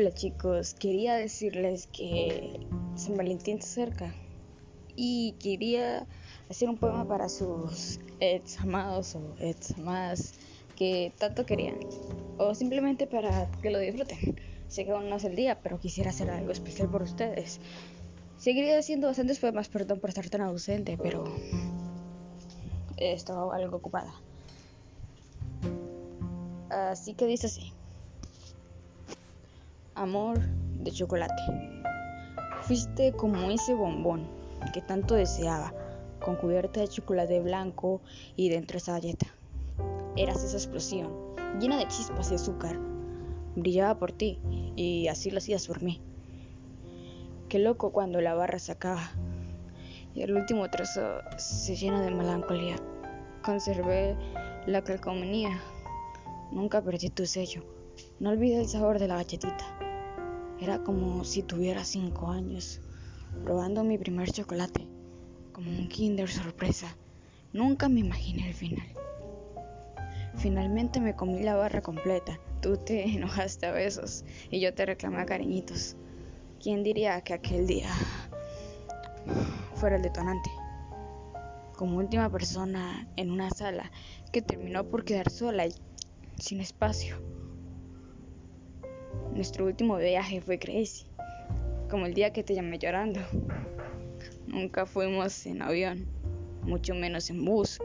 Hola chicos, quería decirles que San Valentín se acerca y quería hacer un poema para sus ex amados o ex amadas que tanto querían o simplemente para que lo disfruten. Sé que aún no es el día, pero quisiera hacer algo especial por ustedes. Seguiría haciendo bastantes poemas, perdón por estar tan ausente, pero estaba algo ocupada. Así que dice así amor de chocolate. Fuiste como ese bombón que tanto deseaba, con cubierta de chocolate blanco y dentro esa galleta. Eras esa explosión, llena de chispas y azúcar. Brillaba por ti y así lo hacías por mí. Qué loco cuando la barra se acaba y el último trozo se llena de melancolía. Conservé la calcomanía, nunca perdí tu sello. No olvides el sabor de la galletita. Era como si tuviera cinco años, probando mi primer chocolate, como un kinder sorpresa. Nunca me imaginé el final. Finalmente me comí la barra completa. Tú te enojaste a besos y yo te reclamé a cariñitos. ¿Quién diría que aquel día fuera el detonante? Como última persona en una sala que terminó por quedar sola y sin espacio. Nuestro último viaje fue crazy, como el día que te llamé llorando. Nunca fuimos en avión, mucho menos en bus,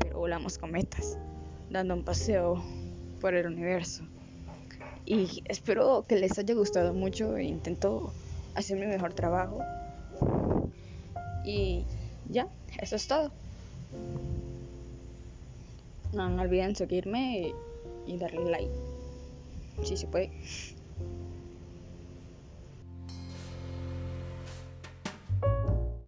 pero volamos cometas, dando un paseo por el universo. Y espero que les haya gustado mucho e intento hacer mi mejor trabajo. Y ya, eso es todo. No, olviden seguirme y darle like si se puede.